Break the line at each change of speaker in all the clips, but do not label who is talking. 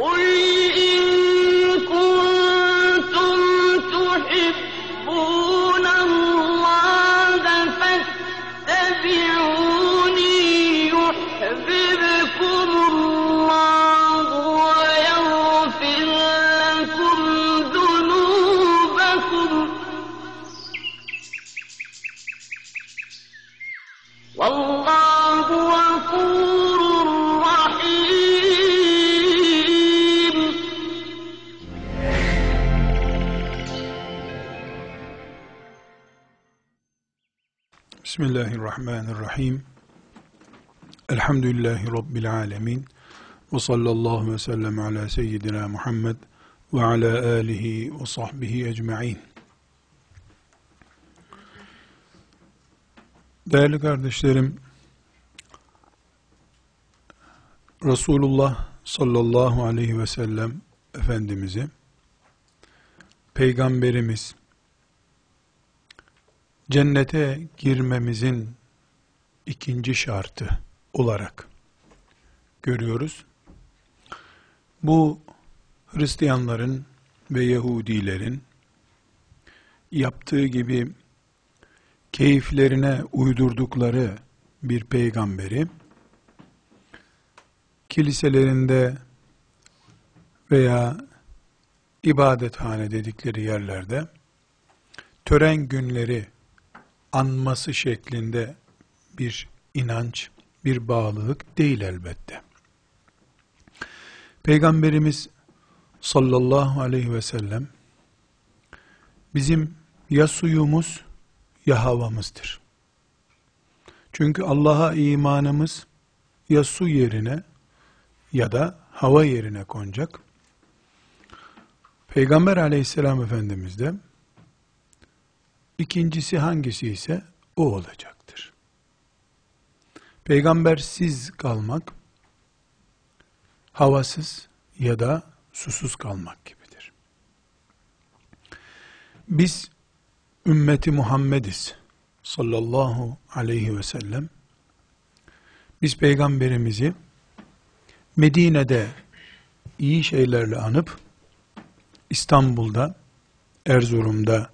قل
Bismillahirrahmanirrahim. Elhamdülillahi Rabbil alemin. Ve sallallahu ve sellem ala seyyidina Muhammed ve ala alihi ve sahbihi ecma'in. Değerli kardeşlerim, Resulullah sallallahu aleyhi ve sellem Efendimiz'i, Peygamberimiz, cennete girmemizin ikinci şartı olarak görüyoruz. Bu Hristiyanların ve Yahudilerin yaptığı gibi keyiflerine uydurdukları bir peygamberi kiliselerinde veya ibadethane dedikleri yerlerde tören günleri anması şeklinde bir inanç, bir bağlılık değil elbette. Peygamberimiz sallallahu aleyhi ve sellem bizim ya suyumuz ya havamızdır. Çünkü Allah'a imanımız ya su yerine ya da hava yerine konacak. Peygamber aleyhisselam efendimiz de İkincisi hangisi ise o olacaktır. Peygambersiz kalmak, havasız ya da susuz kalmak gibidir. Biz ümmeti Muhammediz sallallahu aleyhi ve sellem. Biz peygamberimizi Medine'de iyi şeylerle anıp İstanbul'da, Erzurum'da,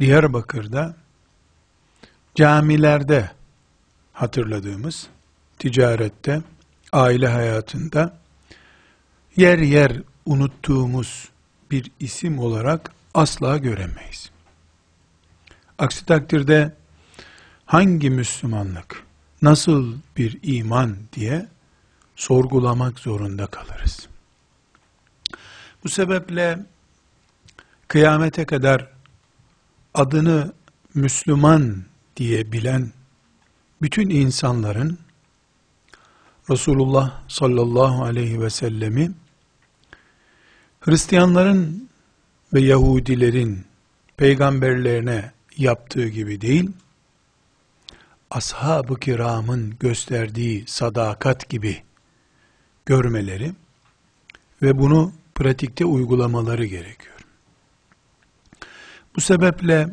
Diyarbakır'da camilerde hatırladığımız ticarette, aile hayatında yer yer unuttuğumuz bir isim olarak asla göremeyiz. Aksi takdirde hangi Müslümanlık, nasıl bir iman diye sorgulamak zorunda kalırız. Bu sebeple kıyamete kadar adını Müslüman diye bilen bütün insanların Resulullah sallallahu aleyhi ve sellemi Hristiyanların ve Yahudilerin peygamberlerine yaptığı gibi değil, ashab-ı kiramın gösterdiği sadakat gibi görmeleri ve bunu pratikte uygulamaları gerekiyor. Bu sebeple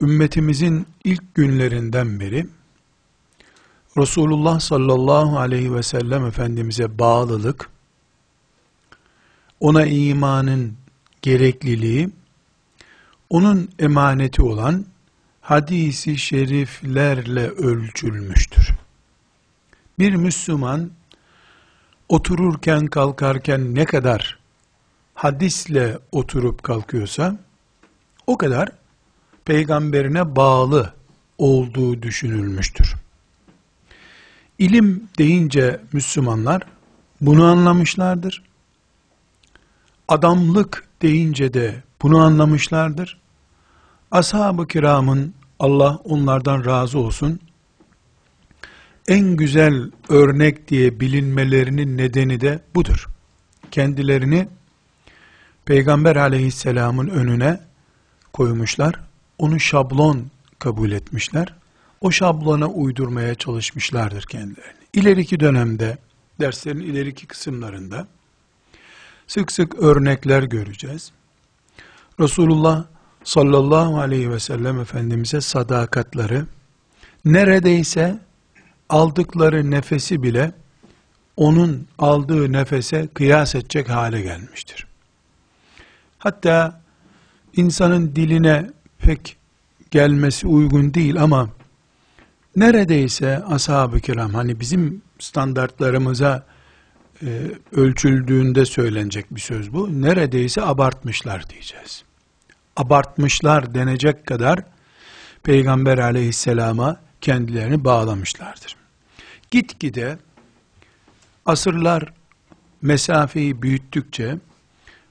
ümmetimizin ilk günlerinden beri Resulullah sallallahu aleyhi ve sellem Efendimiz'e bağlılık, ona imanın gerekliliği, onun emaneti olan hadisi şeriflerle ölçülmüştür. Bir Müslüman otururken kalkarken ne kadar hadisle oturup kalkıyorsa o kadar peygamberine bağlı olduğu düşünülmüştür. İlim deyince Müslümanlar bunu anlamışlardır. Adamlık deyince de bunu anlamışlardır. Ashab-ı kiramın Allah onlardan razı olsun en güzel örnek diye bilinmelerinin nedeni de budur. Kendilerini Peygamber aleyhisselamın önüne koymuşlar. Onu şablon kabul etmişler. O şablona uydurmaya çalışmışlardır kendilerini. İleriki dönemde, derslerin ileriki kısımlarında sık sık örnekler göreceğiz. Resulullah sallallahu aleyhi ve sellem Efendimiz'e sadakatları neredeyse aldıkları nefesi bile onun aldığı nefese kıyas edecek hale gelmiştir. Hatta insanın diline pek gelmesi uygun değil ama neredeyse ashab-ı kiram hani bizim standartlarımıza e, ölçüldüğünde söylenecek bir söz bu. Neredeyse abartmışlar diyeceğiz. Abartmışlar denecek kadar Peygamber aleyhisselama kendilerini bağlamışlardır. Gitgide asırlar mesafeyi büyüttükçe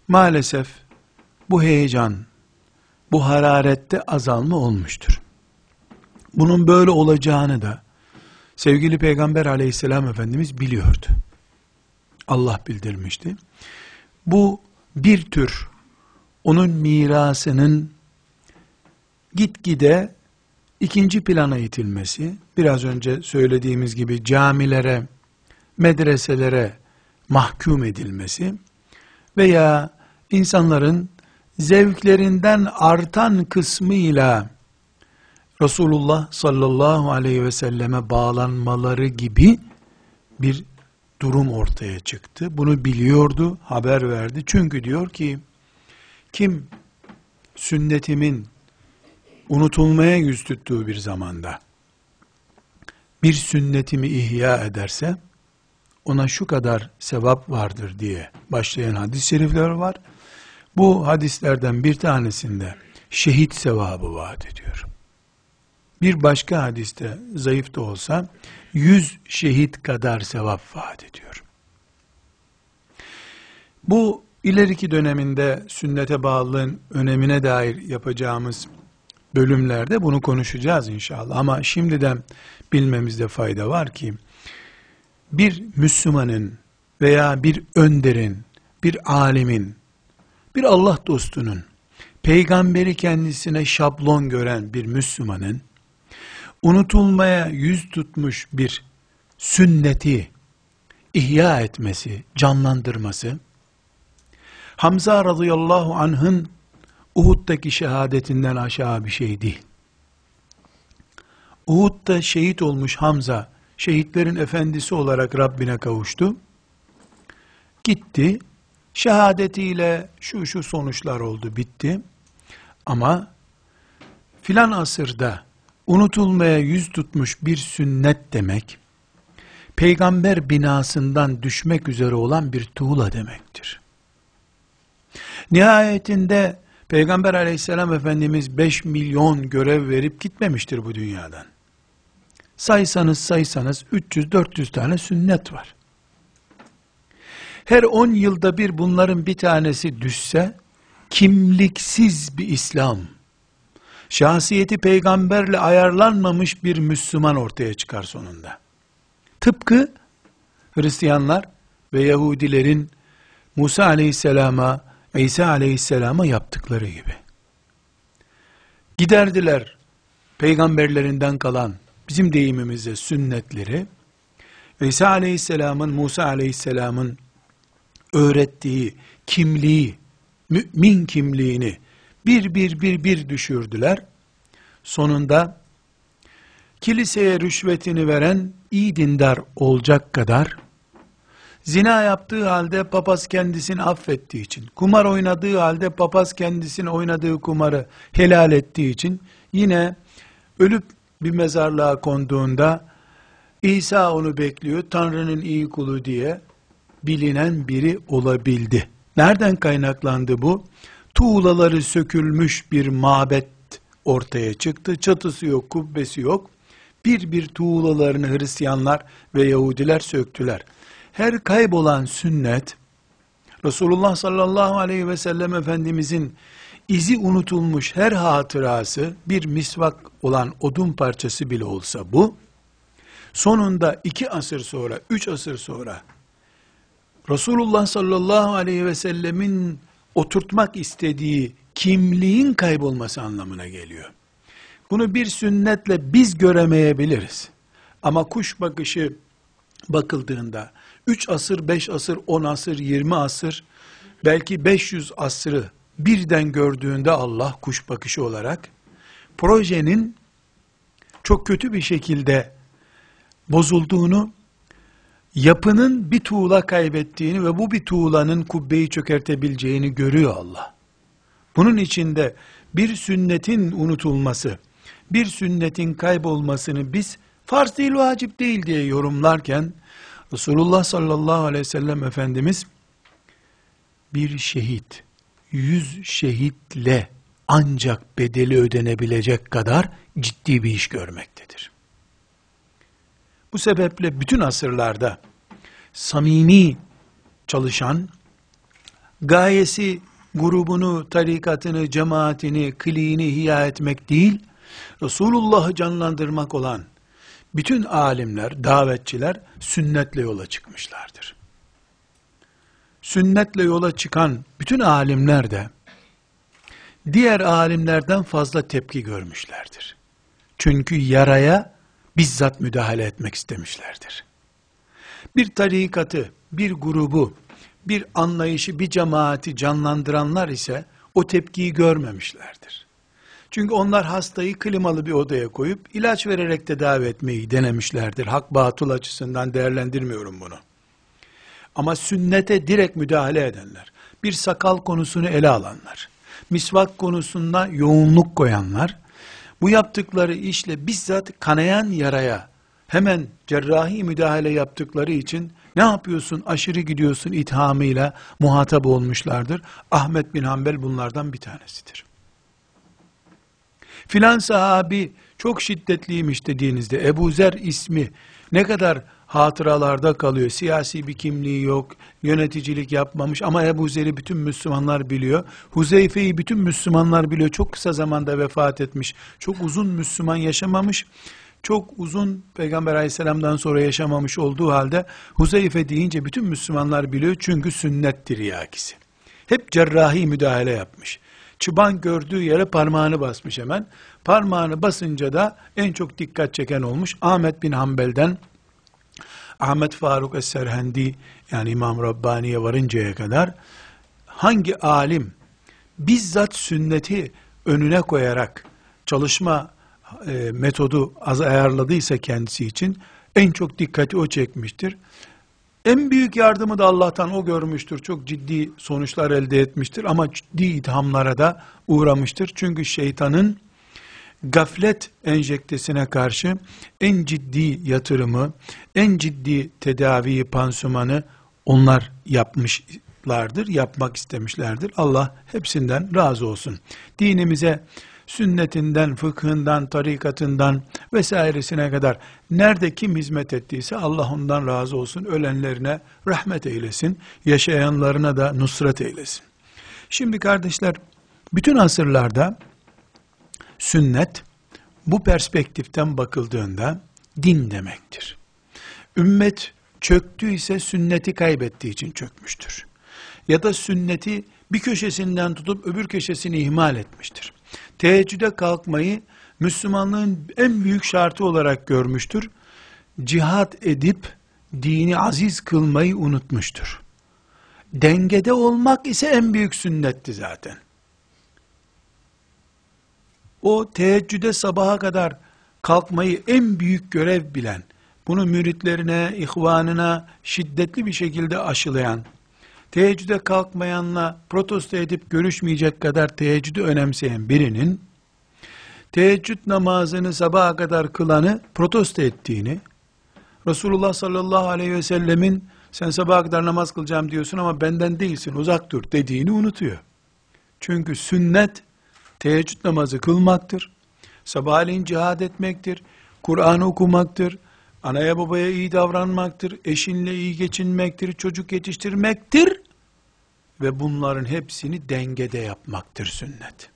maalesef bu heyecan, bu hararette azalma olmuştur. Bunun böyle olacağını da sevgili Peygamber aleyhisselam Efendimiz biliyordu. Allah bildirmişti. Bu bir tür onun mirasının gitgide ikinci plana itilmesi, biraz önce söylediğimiz gibi camilere, medreselere mahkum edilmesi veya insanların zevklerinden artan kısmıyla Resulullah sallallahu aleyhi ve selleme bağlanmaları gibi bir durum ortaya çıktı. Bunu biliyordu, haber verdi. Çünkü diyor ki, kim sünnetimin unutulmaya yüz tuttuğu bir zamanda bir sünnetimi ihya ederse, ona şu kadar sevap vardır diye başlayan hadis-i şerifler var. Bu hadislerden bir tanesinde şehit sevabı vaat ediyor. Bir başka hadiste zayıf da olsa yüz şehit kadar sevap vaat ediyor. Bu ileriki döneminde sünnete bağlılığın önemine dair yapacağımız bölümlerde bunu konuşacağız inşallah. Ama şimdiden bilmemizde fayda var ki bir Müslümanın veya bir önderin, bir alimin, bir Allah dostunun, peygamberi kendisine şablon gören bir Müslümanın, unutulmaya yüz tutmuş bir sünneti ihya etmesi, canlandırması, Hamza radıyallahu anh'ın Uhud'daki şehadetinden aşağı bir şey değil. Uhud'da şehit olmuş Hamza, şehitlerin efendisi olarak Rabbine kavuştu. Gitti, şehadetiyle şu şu sonuçlar oldu, bitti. Ama filan asırda unutulmaya yüz tutmuş bir sünnet demek, peygamber binasından düşmek üzere olan bir tuğla demektir. Nihayetinde Peygamber aleyhisselam Efendimiz 5 milyon görev verip gitmemiştir bu dünyadan. Saysanız saysanız 300-400 tane sünnet var. Her 10 yılda bir bunların bir tanesi düşse, kimliksiz bir İslam, şahsiyeti peygamberle ayarlanmamış bir Müslüman ortaya çıkar sonunda. Tıpkı Hristiyanlar ve Yahudilerin Musa aleyhisselama, İsa aleyhisselama yaptıkları gibi. Giderdiler peygamberlerinden kalan bizim deyimimizde sünnetleri İsa aleyhisselamın Musa aleyhisselamın öğrettiği kimliği, mümin kimliğini bir bir bir bir düşürdüler. Sonunda kiliseye rüşvetini veren iyi dindar olacak kadar zina yaptığı halde papaz kendisini affettiği için, kumar oynadığı halde papaz kendisini oynadığı kumarı helal ettiği için yine ölüp bir mezarlığa konduğunda İsa onu bekliyor, Tanrı'nın iyi kulu diye bilinen biri olabildi. Nereden kaynaklandı bu? Tuğlaları sökülmüş bir mabet ortaya çıktı. Çatısı yok, kubbesi yok. Bir bir tuğlalarını Hristiyanlar ve Yahudiler söktüler. Her kaybolan sünnet, Resulullah sallallahu aleyhi ve sellem Efendimizin izi unutulmuş her hatırası bir misvak olan odun parçası bile olsa bu, sonunda iki asır sonra, üç asır sonra Resulullah sallallahu aleyhi ve sellemin oturtmak istediği kimliğin kaybolması anlamına geliyor. Bunu bir sünnetle biz göremeyebiliriz. Ama kuş bakışı bakıldığında 3 asır, 5 asır, 10 asır, 20 asır, belki 500 asrı birden gördüğünde Allah kuş bakışı olarak projenin çok kötü bir şekilde bozulduğunu yapının bir tuğla kaybettiğini ve bu bir tuğlanın kubbeyi çökertebileceğini görüyor Allah. Bunun içinde bir sünnetin unutulması, bir sünnetin kaybolmasını biz farz değil vacip değil diye yorumlarken Resulullah sallallahu aleyhi ve sellem Efendimiz bir şehit, yüz şehitle ancak bedeli ödenebilecek kadar ciddi bir iş görmektedir. Bu sebeple bütün asırlarda samimi çalışan, gayesi grubunu, tarikatını, cemaatini, kliğini ihya etmek değil, Resulullah'ı canlandırmak olan bütün alimler, davetçiler sünnetle yola çıkmışlardır. Sünnetle yola çıkan bütün alimler de diğer alimlerden fazla tepki görmüşlerdir. Çünkü yaraya bizzat müdahale etmek istemişlerdir. Bir tarikatı, bir grubu, bir anlayışı, bir cemaati canlandıranlar ise o tepkiyi görmemişlerdir. Çünkü onlar hastayı klimalı bir odaya koyup ilaç vererek tedavi etmeyi denemişlerdir. Hak batıl açısından değerlendirmiyorum bunu. Ama sünnete direkt müdahale edenler, bir sakal konusunu ele alanlar, misvak konusunda yoğunluk koyanlar, bu yaptıkları işle bizzat kanayan yaraya hemen cerrahi müdahale yaptıkları için ne yapıyorsun aşırı gidiyorsun ithamıyla muhatap olmuşlardır. Ahmet bin Hanbel bunlardan bir tanesidir. Filan sahabi çok şiddetliymiş dediğinizde Ebu Zer ismi ne kadar hatıralarda kalıyor. Siyasi bir kimliği yok, yöneticilik yapmamış ama Ebu Zer'i bütün Müslümanlar biliyor. Huzeyfe'yi bütün Müslümanlar biliyor. Çok kısa zamanda vefat etmiş. Çok uzun Müslüman yaşamamış. Çok uzun Peygamber aleyhisselamdan sonra yaşamamış olduğu halde Huzeyfe deyince bütün Müslümanlar biliyor. Çünkü sünnet tiryakisi. Hep cerrahi müdahale yapmış. Çıban gördüğü yere parmağını basmış hemen. Parmağını basınca da en çok dikkat çeken olmuş. Ahmet bin Hanbel'den Ahmet Faruk Es-Serhendi yani İmam Rabbani'ye varıncaya kadar hangi alim bizzat sünneti önüne koyarak çalışma e, metodu az ayarladıysa kendisi için en çok dikkati o çekmiştir. En büyük yardımı da Allah'tan o görmüştür. Çok ciddi sonuçlar elde etmiştir ama ciddi ithamlara da uğramıştır. Çünkü şeytanın gaflet enjektesine karşı en ciddi yatırımı, en ciddi tedaviyi, pansumanı onlar yapmışlardır, yapmak istemişlerdir. Allah hepsinden razı olsun. Dinimize sünnetinden, fıkhından, tarikatından vesairesine kadar nerede kim hizmet ettiyse Allah ondan razı olsun. Ölenlerine rahmet eylesin. Yaşayanlarına da nusret eylesin. Şimdi kardeşler bütün asırlarda sünnet bu perspektiften bakıldığında din demektir. Ümmet çöktüyse sünneti kaybettiği için çökmüştür. Ya da sünneti bir köşesinden tutup öbür köşesini ihmal etmiştir. Teheccüde kalkmayı Müslümanlığın en büyük şartı olarak görmüştür. Cihat edip dini aziz kılmayı unutmuştur. Dengede olmak ise en büyük sünnetti zaten. O teheccüde sabaha kadar kalkmayı en büyük görev bilen, bunu müritlerine, ihvanına şiddetli bir şekilde aşılayan, teheccüde kalkmayanla protesto edip görüşmeyecek kadar teheccüdü önemseyen birinin, teheccüd namazını sabaha kadar kılanı protesto ettiğini, Resulullah sallallahu aleyhi ve sellemin sen sabaha kadar namaz kılacağım diyorsun ama benden değilsin uzak dur dediğini unutuyor. Çünkü sünnet teheccüd namazı kılmaktır. Sabahleyin cihad etmektir. Kur'an okumaktır. Anaya babaya iyi davranmaktır. Eşinle iyi geçinmektir. Çocuk yetiştirmektir. Ve bunların hepsini dengede yapmaktır sünnet.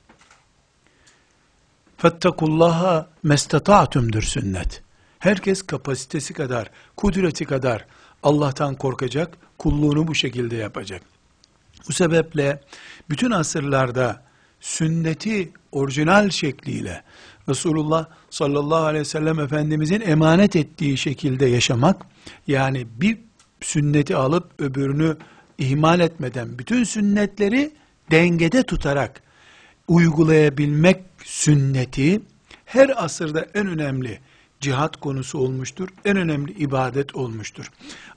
Fettekullaha mestata'tumdur sünnet. Herkes kapasitesi kadar, kudreti kadar Allah'tan korkacak, kulluğunu bu şekilde yapacak. Bu sebeple bütün asırlarda sünneti orijinal şekliyle Resulullah sallallahu aleyhi ve sellem Efendimizin emanet ettiği şekilde yaşamak, yani bir sünneti alıp öbürünü ihmal etmeden bütün sünnetleri dengede tutarak uygulayabilmek sünneti her asırda en önemli cihat konusu olmuştur. En önemli ibadet olmuştur.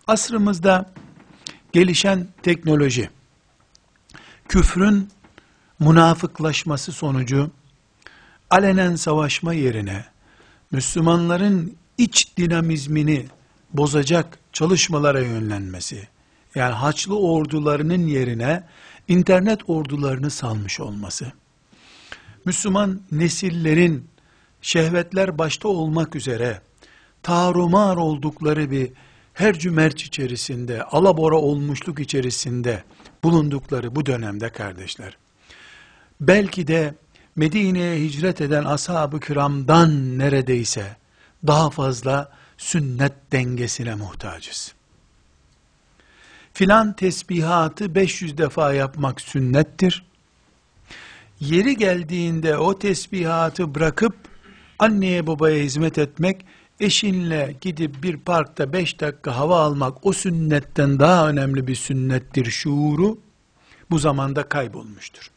Asrımızda gelişen teknoloji, küfrün münafıklaşması sonucu alenen savaşma yerine Müslümanların iç dinamizmini bozacak çalışmalara yönlenmesi, yani Haçlı ordularının yerine internet ordularını salmış olması, Müslüman nesillerin şehvetler başta olmak üzere tarumar oldukları bir her cümerç içerisinde, alabora olmuşluk içerisinde bulundukları bu dönemde kardeşler, belki de Medine'ye hicret eden ashab-ı kiramdan neredeyse daha fazla sünnet dengesine muhtacız. Filan tesbihatı 500 defa yapmak sünnettir. Yeri geldiğinde o tesbihatı bırakıp anneye babaya hizmet etmek, eşinle gidip bir parkta 5 dakika hava almak o sünnetten daha önemli bir sünnettir şuuru bu zamanda kaybolmuştur.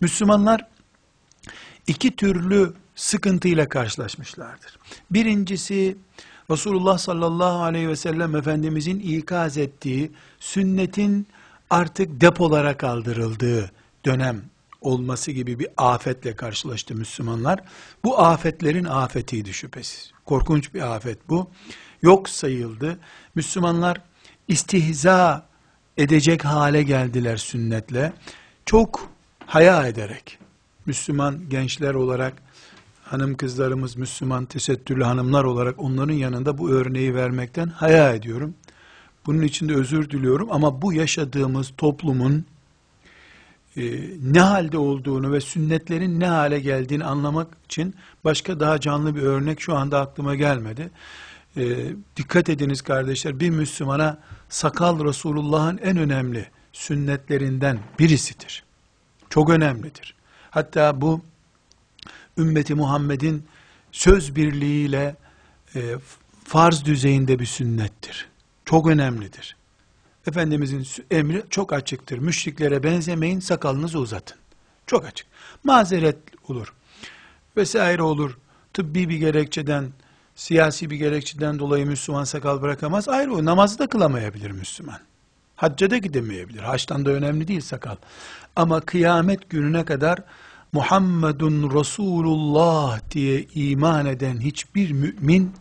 Müslümanlar iki türlü sıkıntıyla karşılaşmışlardır. Birincisi Resulullah sallallahu aleyhi ve sellem Efendimizin ikaz ettiği sünnetin artık depolara kaldırıldığı dönem olması gibi bir afetle karşılaştı Müslümanlar. Bu afetlerin afetiydi şüphesiz. Korkunç bir afet bu. Yok sayıldı. Müslümanlar istihza edecek hale geldiler sünnetle. Çok haya ederek, Müslüman gençler olarak, hanım kızlarımız Müslüman tesettürlü hanımlar olarak onların yanında bu örneği vermekten haya ediyorum. Bunun için de özür diliyorum ama bu yaşadığımız toplumun e, ne halde olduğunu ve sünnetlerin ne hale geldiğini anlamak için başka daha canlı bir örnek şu anda aklıma gelmedi. E, dikkat ediniz kardeşler, bir Müslümana sakal Resulullah'ın en önemli sünnetlerinden birisidir. Çok önemlidir. Hatta bu ümmeti Muhammed'in söz birliğiyle e, farz düzeyinde bir sünnettir. Çok önemlidir. Efendimizin emri çok açıktır. Müşriklere benzemeyin, sakalınızı uzatın. Çok açık. Mazeret olur. Vesaire olur. Tıbbi bir gerekçeden, siyasi bir gerekçeden dolayı Müslüman sakal bırakamaz. Ayrı o namazı da kılamayabilir Müslüman. Hacca da gidemeyebilir. Haçtan da önemli değil sakal. Ama kıyamet gününe kadar Muhammedun Resulullah diye iman eden hiçbir mümin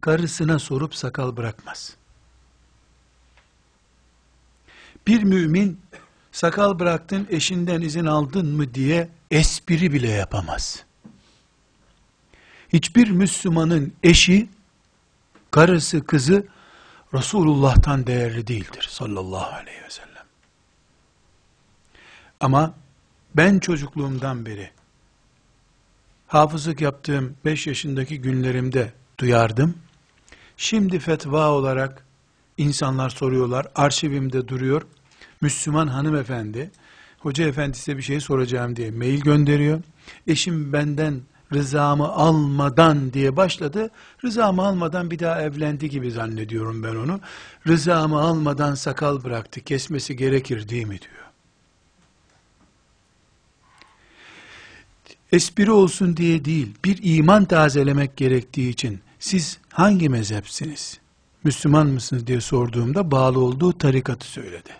karısına sorup sakal bırakmaz. Bir mümin sakal bıraktın eşinden izin aldın mı diye espri bile yapamaz. Hiçbir Müslümanın eşi, karısı, kızı Resulullah'tan değerli değildir sallallahu aleyhi ve sellem. Ama ben çocukluğumdan beri hafızlık yaptığım 5 yaşındaki günlerimde duyardım. Şimdi fetva olarak insanlar soruyorlar, arşivimde duruyor. Müslüman hanımefendi, hoca efendi size bir şey soracağım diye mail gönderiyor. Eşim benden rızamı almadan diye başladı. Rızamı almadan bir daha evlendi gibi zannediyorum ben onu. Rızamı almadan sakal bıraktı. Kesmesi gerekir değil mi diyor. Espri olsun diye değil, bir iman tazelemek gerektiği için siz hangi mezhepsiniz? Müslüman mısınız diye sorduğumda bağlı olduğu tarikatı söyledi.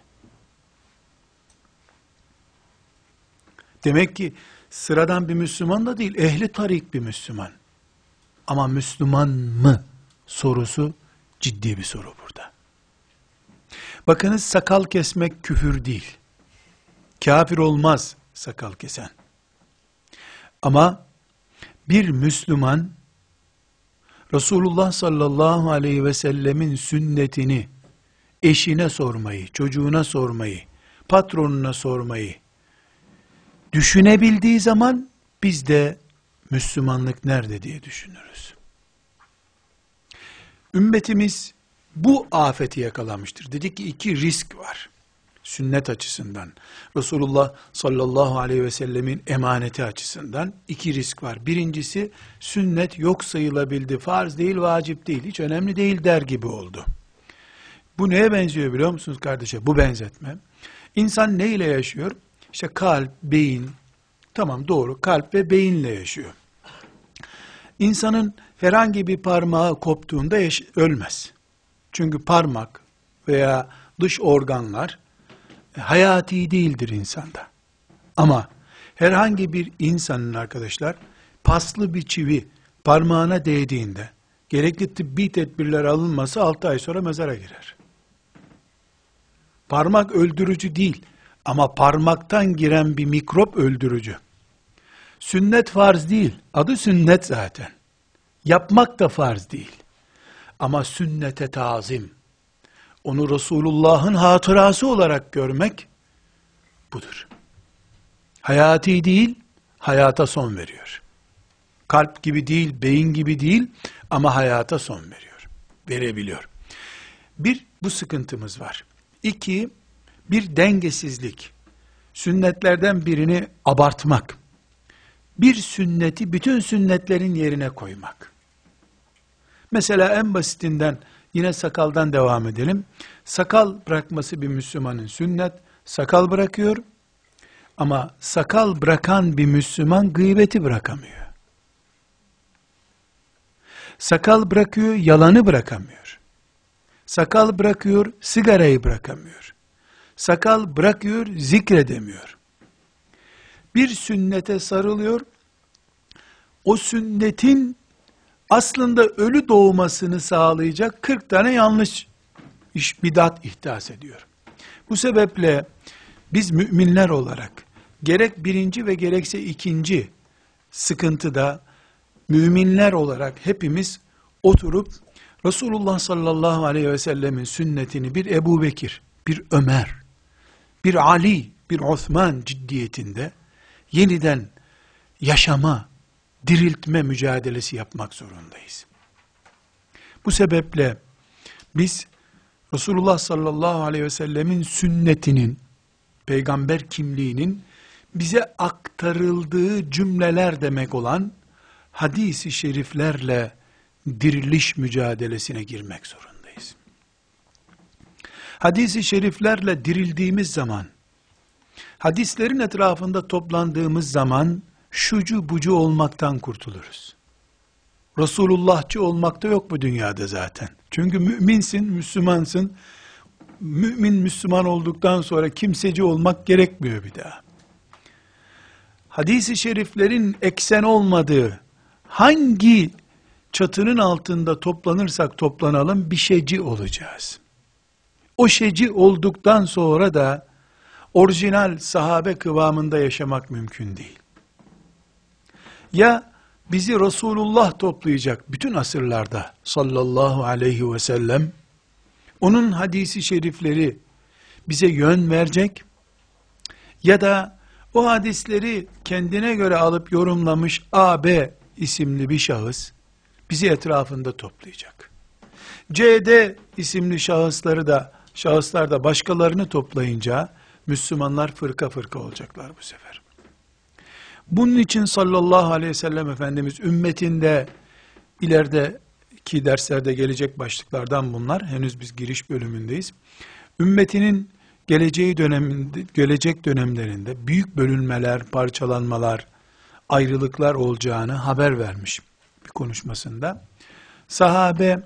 Demek ki sıradan bir Müslüman da değil, ehli tarik bir Müslüman. Ama Müslüman mı sorusu ciddi bir soru burada. Bakınız sakal kesmek küfür değil. Kafir olmaz sakal kesen. Ama bir Müslüman Resulullah sallallahu aleyhi ve sellemin sünnetini eşine sormayı, çocuğuna sormayı, patronuna sormayı düşünebildiği zaman biz de Müslümanlık nerede diye düşünürüz. Ümmetimiz bu afeti yakalamıştır. Dedik ki iki risk var. Sünnet açısından. Resulullah sallallahu aleyhi ve sellemin emaneti açısından iki risk var. Birincisi sünnet yok sayılabildi. Farz değil, vacip değil. Hiç önemli değil der gibi oldu. Bu neye benziyor biliyor musunuz kardeşe? Bu benzetme. İnsan ne ile yaşıyor? İşte kalp, beyin, tamam doğru kalp ve beyinle yaşıyor. İnsanın herhangi bir parmağı koptuğunda ölmez. Çünkü parmak veya dış organlar e, hayati değildir insanda. Ama herhangi bir insanın arkadaşlar paslı bir çivi parmağına değdiğinde gerekli tıbbi tedbirler alınması 6 ay sonra mezara girer. Parmak öldürücü değil ama parmaktan giren bir mikrop öldürücü. Sünnet farz değil. Adı sünnet zaten. Yapmak da farz değil. Ama sünnete tazim. Onu Resulullah'ın hatırası olarak görmek budur. Hayati değil, hayata son veriyor. Kalp gibi değil, beyin gibi değil ama hayata son veriyor. Verebiliyor. Bir, bu sıkıntımız var. İki, bir dengesizlik. Sünnetlerden birini abartmak. Bir sünneti bütün sünnetlerin yerine koymak. Mesela en basitinden yine sakaldan devam edelim. Sakal bırakması bir Müslümanın sünnet. Sakal bırakıyor ama sakal bırakan bir Müslüman gıybeti bırakamıyor. Sakal bırakıyor, yalanı bırakamıyor. Sakal bırakıyor, sigarayı bırakamıyor. Sakal bırakıyor, zikredemiyor. Bir sünnete sarılıyor, o sünnetin aslında ölü doğmasını sağlayacak 40 tane yanlış iş bidat ihdas ediyor. Bu sebeple biz müminler olarak gerek birinci ve gerekse ikinci sıkıntıda müminler olarak hepimiz oturup Resulullah sallallahu aleyhi ve sellemin sünnetini bir Ebu Bekir, bir Ömer, bir Ali, bir Osman ciddiyetinde yeniden yaşama, diriltme mücadelesi yapmak zorundayız. Bu sebeple biz Resulullah sallallahu aleyhi ve sellemin sünnetinin, peygamber kimliğinin bize aktarıldığı cümleler demek olan hadisi şeriflerle diriliş mücadelesine girmek zorundayız. Hadisi şeriflerle dirildiğimiz zaman, hadislerin etrafında toplandığımız zaman, şucu bucu olmaktan kurtuluruz. Resulullahçı olmakta yok bu dünyada zaten. Çünkü müminsin, Müslümansın. Mümin Müslüman olduktan sonra kimseci olmak gerekmiyor bir daha. Hadis-i şeriflerin eksen olmadığı hangi çatının altında toplanırsak toplanalım bir şeyci olacağız. O şeyci olduktan sonra da orijinal sahabe kıvamında yaşamak mümkün değil. Ya bizi Resulullah toplayacak bütün asırlarda sallallahu aleyhi ve sellem onun hadisi şerifleri bize yön verecek ya da o hadisleri kendine göre alıp yorumlamış AB isimli bir şahıs bizi etrafında toplayacak. CD isimli şahısları da şahıslar da başkalarını toplayınca Müslümanlar fırka fırka olacaklar bu sefer. Bunun için sallallahu aleyhi ve sellem Efendimiz ümmetinde ilerideki derslerde gelecek başlıklardan bunlar. Henüz biz giriş bölümündeyiz. Ümmetinin geleceği döneminde, gelecek dönemlerinde büyük bölünmeler, parçalanmalar, ayrılıklar olacağını haber vermiş bir konuşmasında. Sahabe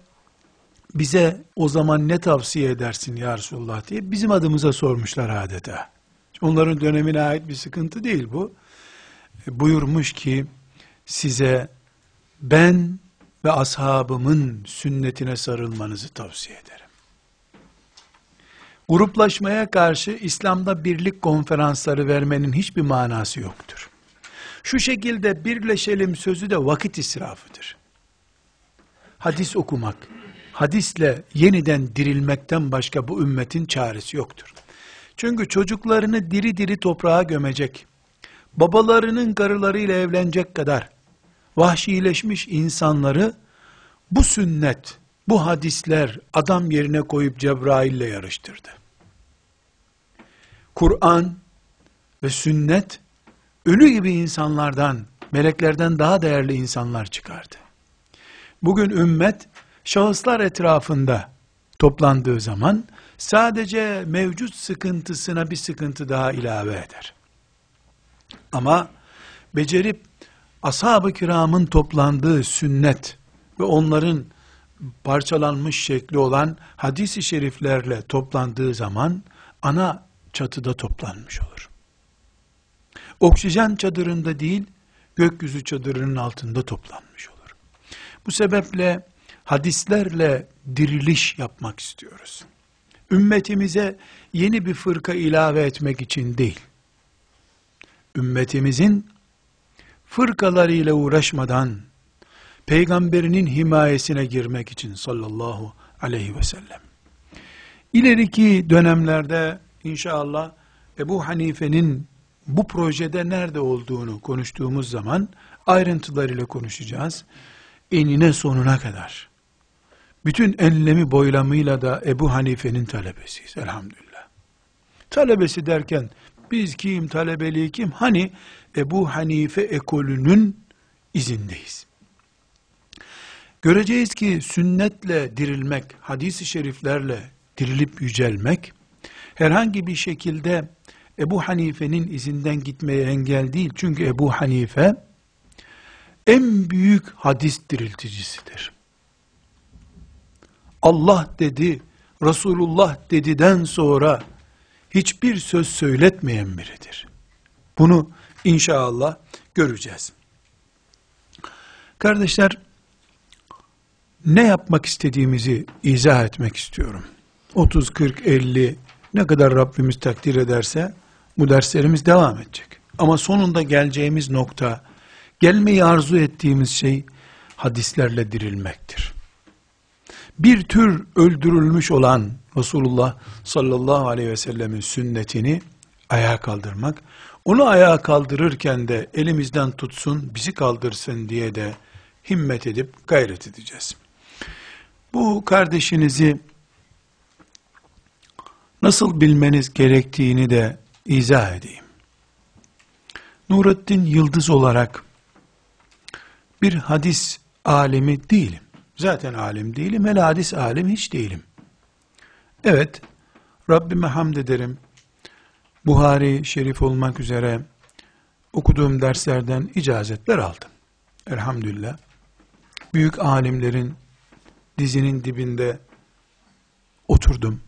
bize o zaman ne tavsiye edersin ya Resulullah diye bizim adımıza sormuşlar adeta. Onların dönemine ait bir sıkıntı değil bu. E, buyurmuş ki size ben ve ashabımın sünnetine sarılmanızı tavsiye ederim. Gruplaşmaya karşı İslam'da birlik konferansları vermenin hiçbir manası yoktur. Şu şekilde birleşelim sözü de vakit israfıdır. Hadis okumak, hadisle yeniden dirilmekten başka bu ümmetin çaresi yoktur. Çünkü çocuklarını diri diri toprağa gömecek, babalarının karılarıyla evlenecek kadar vahşileşmiş insanları bu sünnet, bu hadisler adam yerine koyup Cebrail'le yarıştırdı. Kur'an ve sünnet ölü gibi insanlardan, meleklerden daha değerli insanlar çıkardı. Bugün ümmet şahıslar etrafında toplandığı zaman sadece mevcut sıkıntısına bir sıkıntı daha ilave eder. Ama becerip ashab-ı kiramın toplandığı sünnet ve onların parçalanmış şekli olan hadisi şeriflerle toplandığı zaman ana çatıda toplanmış olur. Oksijen çadırında değil, gökyüzü çadırının altında toplanmış olur. Bu sebeple hadislerle diriliş yapmak istiyoruz. Ümmetimize yeni bir fırka ilave etmek için değil, ümmetimizin fırkalarıyla uğraşmadan, peygamberinin himayesine girmek için sallallahu aleyhi ve sellem. İleriki dönemlerde inşallah Ebu Hanife'nin bu projede nerede olduğunu konuştuğumuz zaman ayrıntılarıyla konuşacağız. Enine sonuna kadar. Bütün enlemi boylamıyla da Ebu Hanife'nin talebesiyiz elhamdülillah. Talebesi derken biz kim, talebeliği kim? Hani Ebu Hanife ekolünün izindeyiz. Göreceğiz ki sünnetle dirilmek, hadisi şeriflerle dirilip yücelmek, herhangi bir şekilde Ebu Hanife'nin izinden gitmeye engel değil. Çünkü Ebu Hanife en büyük hadis dirilticisidir. Allah dedi, Resulullah dediden sonra hiçbir söz söyletmeyen biridir. Bunu inşallah göreceğiz. Kardeşler, ne yapmak istediğimizi izah etmek istiyorum. 30, 40, 50 ne kadar Rabbimiz takdir ederse bu derslerimiz devam edecek. Ama sonunda geleceğimiz nokta, gelmeyi arzu ettiğimiz şey hadislerle dirilmektir. Bir tür öldürülmüş olan Resulullah sallallahu aleyhi ve sellemin sünnetini ayağa kaldırmak, onu ayağa kaldırırken de elimizden tutsun, bizi kaldırsın diye de himmet edip gayret edeceğiz. Bu kardeşinizi nasıl bilmeniz gerektiğini de izah edeyim. Nurettin Yıldız olarak bir hadis alemi değilim. Zaten alim değilim, hele hadis alemi hiç değilim. Evet, Rabbime hamd ederim. Buhari Şerif olmak üzere okuduğum derslerden icazetler aldım. Elhamdülillah. Büyük alimlerin dizinin dibinde oturdum.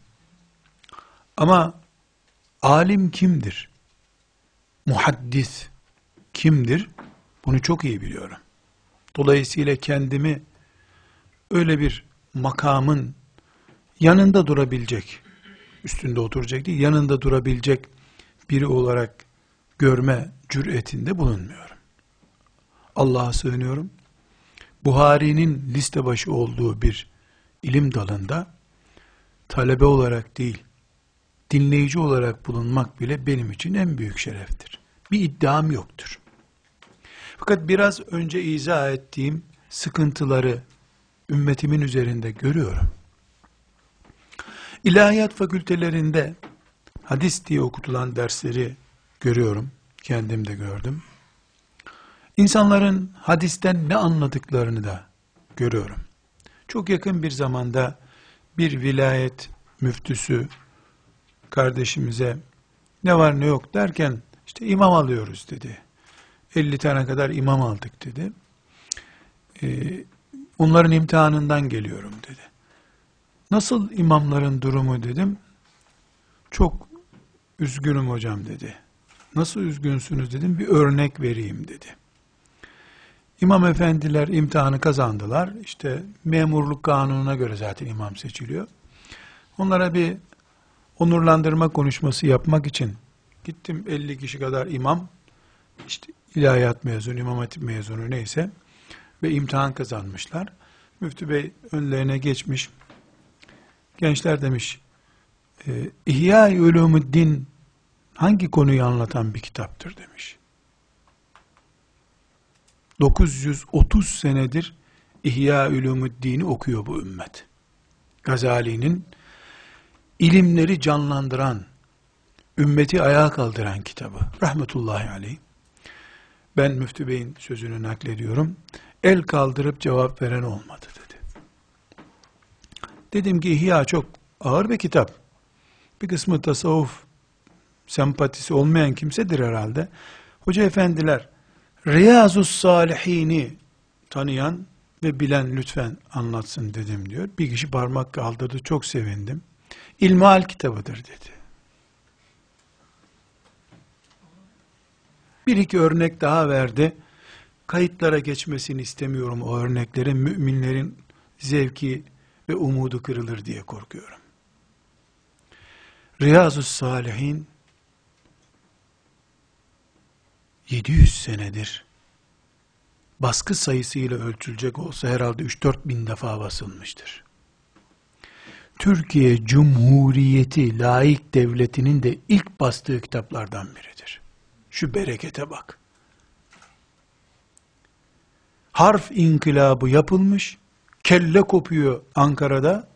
Ama alim kimdir? Muhaddis kimdir? Bunu çok iyi biliyorum. Dolayısıyla kendimi öyle bir makamın yanında durabilecek, üstünde oturacak değil, yanında durabilecek biri olarak görme cüretinde bulunmuyorum. Allah'a sığınıyorum. Buhari'nin liste başı olduğu bir ilim dalında talebe olarak değil, dinleyici olarak bulunmak bile benim için en büyük şereftir. Bir iddiam yoktur. Fakat biraz önce izah ettiğim sıkıntıları ümmetimin üzerinde görüyorum. İlahiyat fakültelerinde hadis diye okutulan dersleri görüyorum. Kendim de gördüm. İnsanların hadisten ne anladıklarını da görüyorum. Çok yakın bir zamanda bir vilayet müftüsü kardeşimize ne var ne yok derken işte imam alıyoruz dedi. 50 tane kadar imam aldık dedi. Ee, onların imtihanından geliyorum dedi. Nasıl imamların durumu dedim. Çok üzgünüm hocam dedi. Nasıl üzgünsünüz dedim. Bir örnek vereyim dedi. İmam efendiler imtihanı kazandılar. İşte memurluk kanununa göre zaten imam seçiliyor. Onlara bir onurlandırma konuşması yapmak için gittim 50 kişi kadar imam, işte ilahiyat mezunu, imam hatip mezunu neyse ve imtihan kazanmışlar. Müftü Bey önlerine geçmiş. Gençler demiş, e, İhya-i Ulumuddin hangi konuyu anlatan bir kitaptır demiş. 930 senedir İhya Ulumuddin'i okuyor bu ümmet. Gazali'nin ilimleri canlandıran, ümmeti ayağa kaldıran kitabı. Rahmetullahi aleyh. Ben Müftü Bey'in sözünü naklediyorum. El kaldırıp cevap veren olmadı dedi. Dedim ki İhya çok ağır bir kitap. Bir kısmı tasavvuf sempatisi olmayan kimsedir herhalde. Hoca efendiler Riyazus Salihini tanıyan ve bilen lütfen anlatsın dedim diyor. Bir kişi parmak kaldırdı çok sevindim. İlmihal kitabıdır dedi. Bir iki örnek daha verdi. Kayıtlara geçmesini istemiyorum o örneklerin. Müminlerin zevki ve umudu kırılır diye korkuyorum. Riyazu Salihin 700 senedir baskı sayısıyla ölçülecek olsa herhalde 3-4 bin defa basılmıştır. Türkiye Cumhuriyeti laik devletinin de ilk bastığı kitaplardan biridir. Şu berekete bak. Harf inkılabı yapılmış, kelle kopuyor Ankara'da,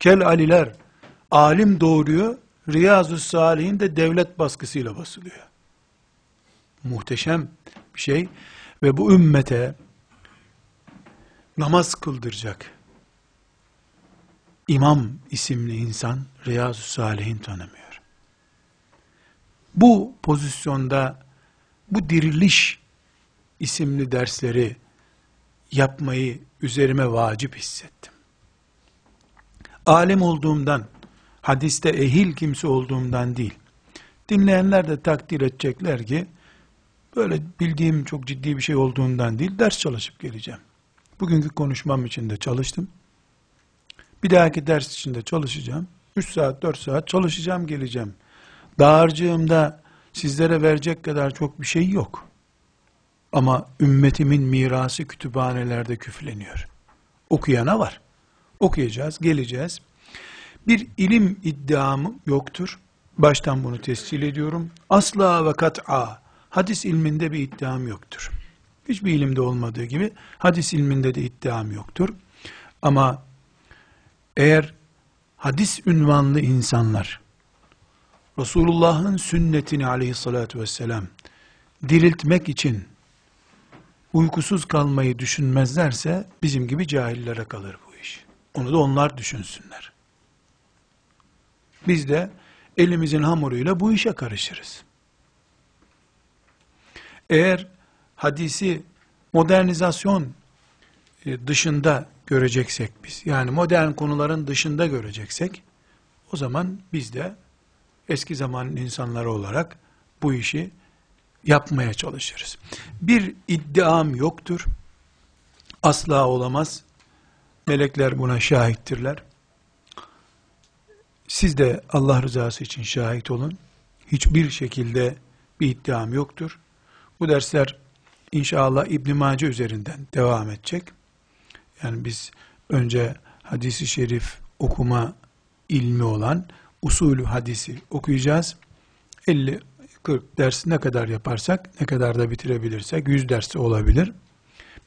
kel aliler, alim doğuruyor, Riyazu Salih'in de devlet baskısıyla basılıyor. Muhteşem bir şey ve bu ümmete namaz kıldıracak İmam isimli insan Riyazu Salih'in tanımıyor. Bu pozisyonda bu diriliş isimli dersleri yapmayı üzerime vacip hissettim. Alim olduğumdan, hadiste ehil kimse olduğumdan değil. Dinleyenler de takdir edecekler ki, böyle bildiğim çok ciddi bir şey olduğundan değil, ders çalışıp geleceğim. Bugünkü konuşmam için de çalıştım. Bir dahaki ders için de çalışacağım. 3 saat, 4 saat çalışacağım, geleceğim. Dağarcığımda sizlere verecek kadar çok bir şey yok. Ama ümmetimin mirası kütüphanelerde küfleniyor. Okuyana var. Okuyacağız, geleceğiz. Bir ilim iddiamı yoktur. Baştan bunu tescil ediyorum. Asla ve kat'a hadis ilminde bir iddiam yoktur. Hiçbir ilimde olmadığı gibi hadis ilminde de iddiam yoktur. Ama eğer hadis ünvanlı insanlar Resulullah'ın sünnetini aleyhissalatü vesselam diriltmek için uykusuz kalmayı düşünmezlerse bizim gibi cahillere kalır bu iş. Onu da onlar düşünsünler. Biz de elimizin hamuruyla bu işe karışırız. Eğer hadisi modernizasyon e, dışında göreceksek biz, yani modern konuların dışında göreceksek, o zaman biz de eski zaman insanları olarak bu işi yapmaya çalışırız. Bir iddiam yoktur. Asla olamaz. Melekler buna şahittirler. Siz de Allah rızası için şahit olun. Hiçbir şekilde bir iddiam yoktur. Bu dersler inşallah İbn Mace üzerinden devam edecek. Yani biz önce hadisi şerif okuma ilmi olan usulü hadisi okuyacağız. 50 40 ders ne kadar yaparsak, ne kadar da bitirebilirsek 100 dersi olabilir.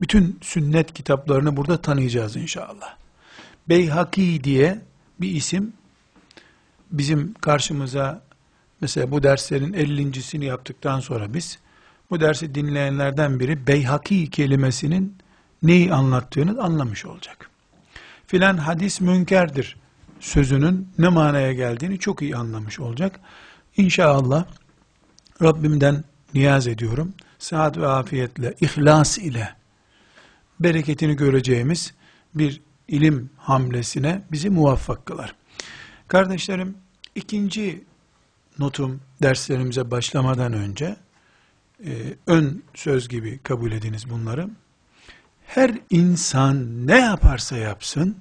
Bütün sünnet kitaplarını burada tanıyacağız inşallah. Beyhaki diye bir isim bizim karşımıza mesela bu derslerin 50.sini yaptıktan sonra biz bu dersi dinleyenlerden biri Beyhaki kelimesinin neyi anlattığını anlamış olacak. Filan hadis münkerdir sözünün ne manaya geldiğini çok iyi anlamış olacak. İnşallah Rabbimden niyaz ediyorum. Saat ve afiyetle, ihlas ile bereketini göreceğimiz bir ilim hamlesine bizi muvaffak kılar. Kardeşlerim, ikinci notum derslerimize başlamadan önce e, ön söz gibi kabul ediniz bunları. Her insan ne yaparsa yapsın,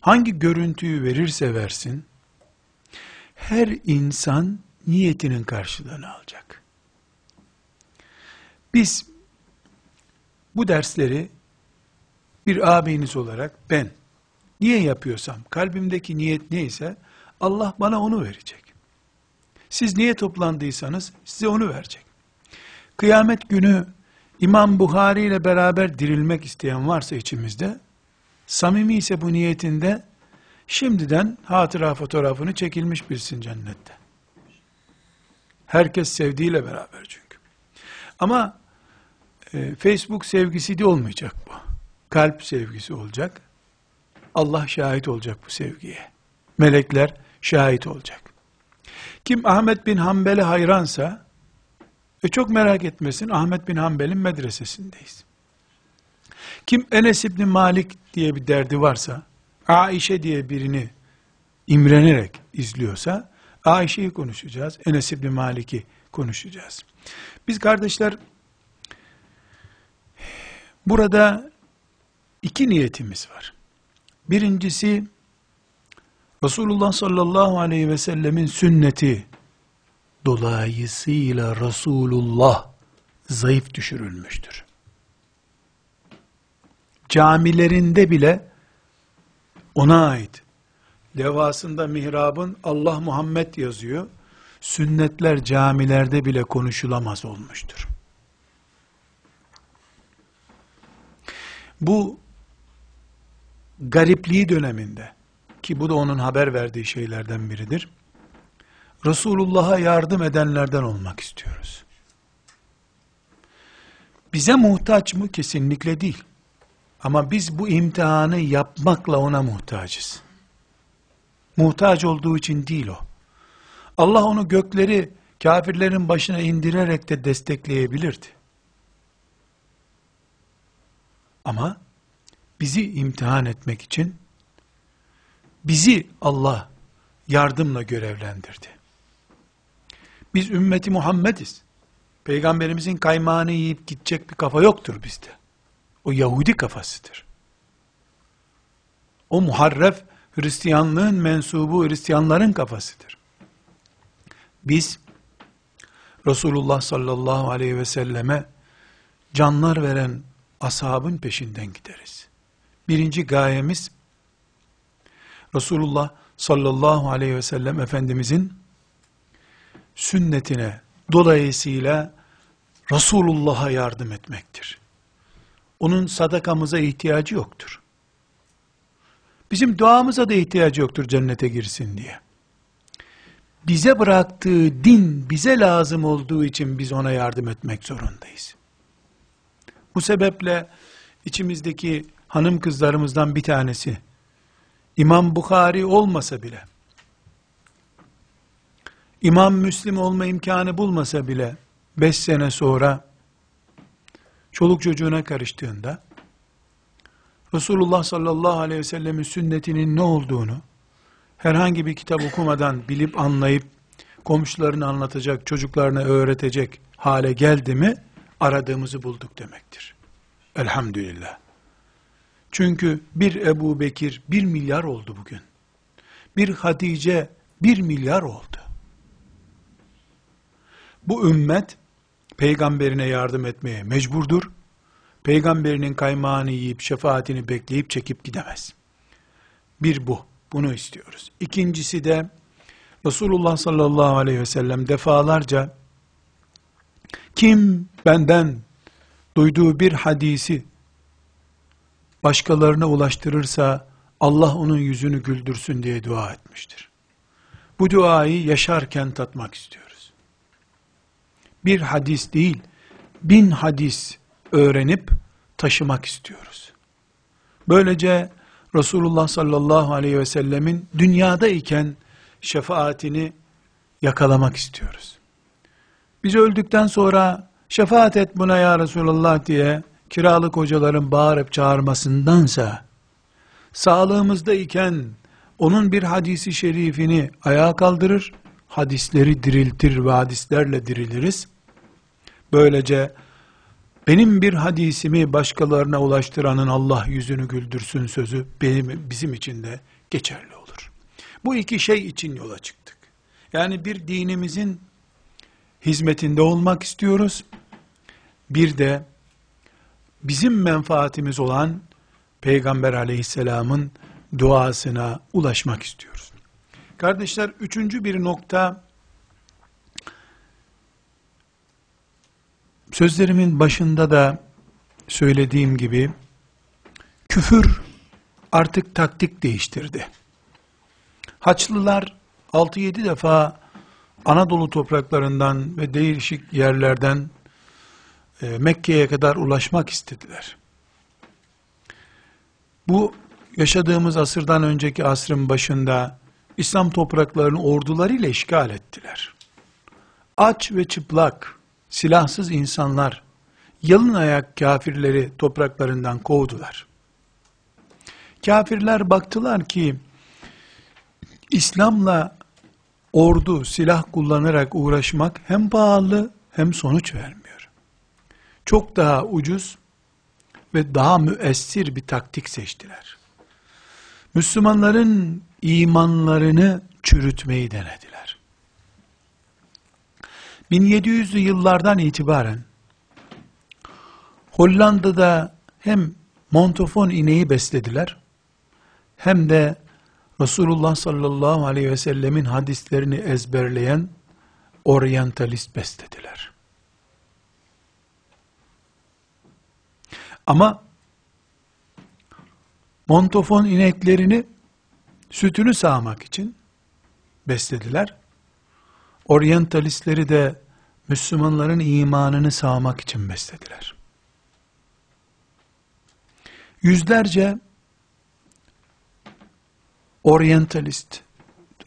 hangi görüntüyü verirse versin, her insan niyetinin karşılığını alacak. Biz bu dersleri bir ağabeyiniz olarak ben niye yapıyorsam, kalbimdeki niyet neyse Allah bana onu verecek. Siz niye toplandıysanız size onu verecek. Kıyamet günü İmam Buhari ile beraber dirilmek isteyen varsa içimizde, samimi ise bu niyetinde, şimdiden hatıra fotoğrafını çekilmiş bilsin cennette. Herkes sevdiğiyle beraber çünkü. Ama e, Facebook sevgisi de olmayacak bu. Kalp sevgisi olacak. Allah şahit olacak bu sevgiye. Melekler şahit olacak. Kim Ahmet bin Hanbel'e hayransa, E çok merak etmesin Ahmet bin Hanbel'in medresesindeyiz. Kim Enes İbni Malik diye bir derdi varsa, Aişe diye birini imrenerek izliyorsa, Aişe'yi konuşacağız, Enes İbni Malik'i konuşacağız. Biz kardeşler, burada iki niyetimiz var. Birincisi, Resulullah sallallahu aleyhi ve sellemin sünneti dolayısıyla Resulullah zayıf düşürülmüştür. Camilerinde bile ona ait levhasında mihrabın Allah Muhammed yazıyor. Sünnetler camilerde bile konuşulamaz olmuştur. Bu garipliği döneminde ki bu da onun haber verdiği şeylerden biridir. Resulullah'a yardım edenlerden olmak istiyoruz. Bize muhtaç mı? Kesinlikle değil. Ama biz bu imtihanı yapmakla ona muhtacız. Muhtaç olduğu için değil o. Allah onu gökleri kafirlerin başına indirerek de destekleyebilirdi. Ama bizi imtihan etmek için bizi Allah yardımla görevlendirdi. Biz ümmeti Muhammediz. Peygamberimizin kaymağını yiyip gidecek bir kafa yoktur bizde. O Yahudi kafasıdır. O muharref Hristiyanlığın mensubu Hristiyanların kafasıdır. Biz Resulullah sallallahu aleyhi ve selleme canlar veren ashabın peşinden gideriz. Birinci gayemiz Resulullah sallallahu aleyhi ve sellem Efendimizin sünnetine dolayısıyla Resulullah'a yardım etmektir. Onun sadakamıza ihtiyacı yoktur. Bizim duamıza da ihtiyacı yoktur cennete girsin diye. Bize bıraktığı din bize lazım olduğu için biz ona yardım etmek zorundayız. Bu sebeple içimizdeki hanım kızlarımızdan bir tanesi İmam Bukhari olmasa bile İmam Müslim olma imkanı bulmasa bile beş sene sonra çoluk çocuğuna karıştığında Resulullah sallallahu aleyhi ve sellemin sünnetinin ne olduğunu herhangi bir kitap okumadan bilip anlayıp komşularını anlatacak, çocuklarına öğretecek hale geldi mi aradığımızı bulduk demektir. Elhamdülillah. Çünkü bir Ebu Bekir bir milyar oldu bugün. Bir Hatice bir milyar oldu. Bu ümmet peygamberine yardım etmeye mecburdur. Peygamberinin kaymağını yiyip şefaatini bekleyip çekip gidemez. Bir bu. Bunu istiyoruz. İkincisi de Resulullah sallallahu aleyhi ve sellem defalarca kim benden duyduğu bir hadisi başkalarına ulaştırırsa Allah onun yüzünü güldürsün diye dua etmiştir. Bu duayı yaşarken tatmak istiyoruz. Bir hadis değil, bin hadis öğrenip taşımak istiyoruz. Böylece Resulullah sallallahu aleyhi ve sellemin dünyada iken şefaatini yakalamak istiyoruz. Biz öldükten sonra şefaat et buna ya Resulullah diye kiralık hocaların bağırıp çağırmasındansa, sağlığımızda iken onun bir hadisi şerifini ayağa kaldırır, hadisleri diriltir ve hadislerle diriliriz. Böylece benim bir hadisimi başkalarına ulaştıranın Allah yüzünü güldürsün sözü benim bizim için de geçerli olur. Bu iki şey için yola çıktık. Yani bir dinimizin hizmetinde olmak istiyoruz. Bir de bizim menfaatimiz olan Peygamber aleyhisselamın duasına ulaşmak istiyoruz. Kardeşler üçüncü bir nokta sözlerimin başında da söylediğim gibi küfür artık taktik değiştirdi. Haçlılar 6-7 defa Anadolu topraklarından ve değişik yerlerden e, Mekke'ye kadar ulaşmak istediler. Bu yaşadığımız asırdan önceki asrın başında İslam topraklarını ordularıyla işgal ettiler. Aç ve çıplak silahsız insanlar yalın ayak kafirleri topraklarından kovdular. Kafirler baktılar ki İslam'la ordu, silah kullanarak uğraşmak hem pahalı hem sonuç vermiyor. Çok daha ucuz ve daha müessir bir taktik seçtiler. Müslümanların imanlarını çürütmeyi denediler. 1700'lü yıllardan itibaren Hollanda'da hem montofon ineği beslediler hem de Resulullah sallallahu aleyhi ve sellemin hadislerini ezberleyen oryantalist beslediler. Ama montofon ineklerini sütünü sağmak için beslediler. Oryantalistleri de Müslümanların imanını sağmak için beslediler. Yüzlerce oryantalist,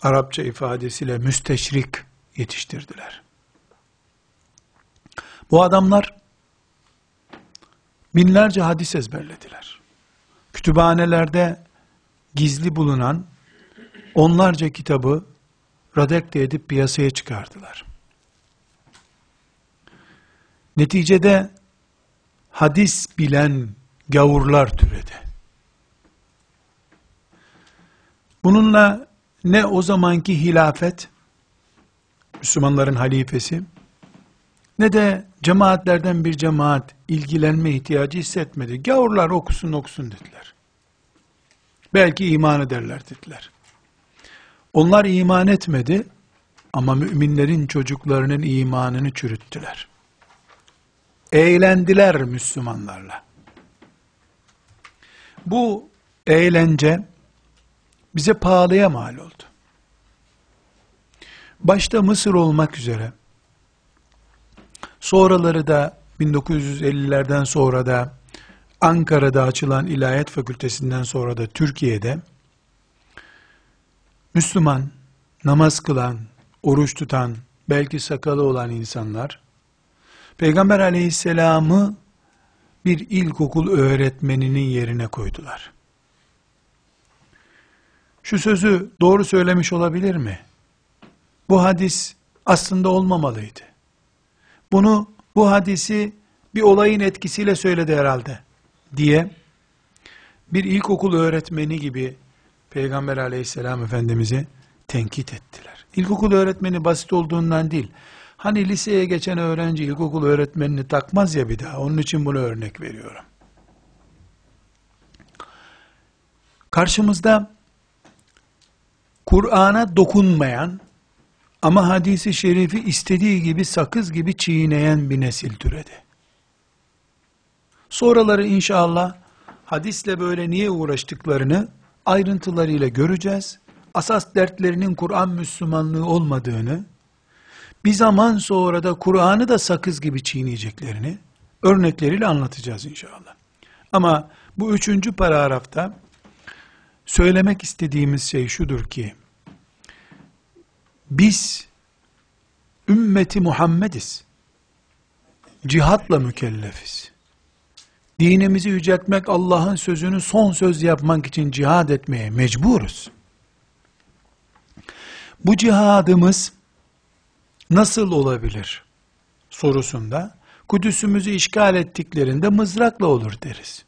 Arapça ifadesiyle müsteşrik yetiştirdiler. Bu adamlar binlerce hadis ezberlediler. Kütüphanelerde gizli bulunan onlarca kitabı radekte edip piyasaya çıkardılar. Neticede hadis bilen gavurlar türedi. Bununla ne o zamanki hilafet, Müslümanların halifesi, ne de cemaatlerden bir cemaat ilgilenme ihtiyacı hissetmedi. Gavurlar okusun okusun dediler. Belki iman ederler dediler. Onlar iman etmedi ama müminlerin çocuklarının imanını çürüttüler. Eğlendiler Müslümanlarla. Bu eğlence bize pahalıya mal oldu. Başta Mısır olmak üzere, sonraları da 1950'lerden sonra da Ankara'da açılan İlahiyat Fakültesinden sonra da Türkiye'de Müslüman, namaz kılan, oruç tutan, belki sakalı olan insanlar Peygamber aleyhisselamı bir ilkokul öğretmeninin yerine koydular. Şu sözü doğru söylemiş olabilir mi? Bu hadis aslında olmamalıydı. Bunu, bu hadisi bir olayın etkisiyle söyledi herhalde diye bir ilkokul öğretmeni gibi Peygamber aleyhisselam efendimizi tenkit ettiler. İlkokul öğretmeni basit olduğundan değil. Hani liseye geçen öğrenci ilkokul öğretmenini takmaz ya bir daha. Onun için bunu örnek veriyorum. Karşımızda Kur'an'a dokunmayan ama hadisi şerifi istediği gibi sakız gibi çiğneyen bir nesil türedi. Sonraları inşallah hadisle böyle niye uğraştıklarını ayrıntılarıyla göreceğiz. Asas dertlerinin Kur'an Müslümanlığı olmadığını, bir zaman sonra da Kur'an'ı da sakız gibi çiğneyeceklerini örnekleriyle anlatacağız inşallah. Ama bu üçüncü paragrafta söylemek istediğimiz şey şudur ki, biz ümmeti Muhammediz. Cihatla mükellefiz. Dinimizi yüceltmek, Allah'ın sözünü son söz yapmak için cihad etmeye mecburuz. Bu cihadımız nasıl olabilir sorusunda Kudüs'ümüzü işgal ettiklerinde mızrakla olur deriz.